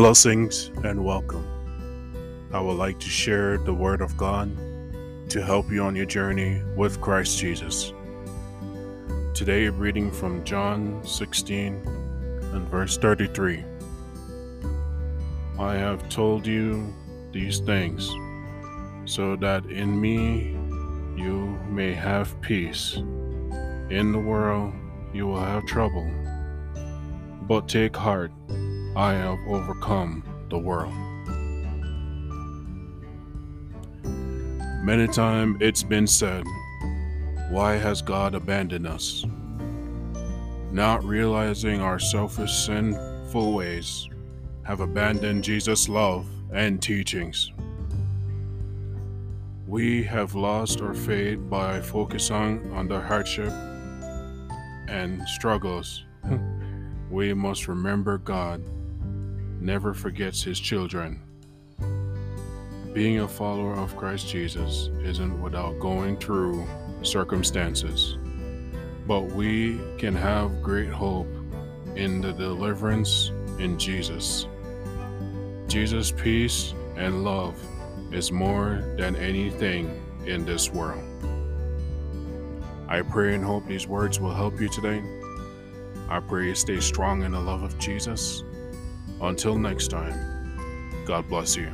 Blessings and welcome. I would like to share the Word of God to help you on your journey with Christ Jesus. Today, reading from John 16 and verse 33. I have told you these things so that in me you may have peace. In the world you will have trouble, but take heart, I have overcome the world. Many times it's been said, Why has God abandoned us? Not realizing our selfish, sinful ways have abandoned Jesus' love and teachings. We have lost our faith by focusing on the hardship and struggles. we must remember God never forgets his children. Being a follower of Christ Jesus isn't without going through circumstances, but we can have great hope in the deliverance in Jesus. Jesus' peace and love is more than anything in this world. I pray and hope these words will help you today. I pray you stay strong in the love of Jesus. Until next time, God bless you.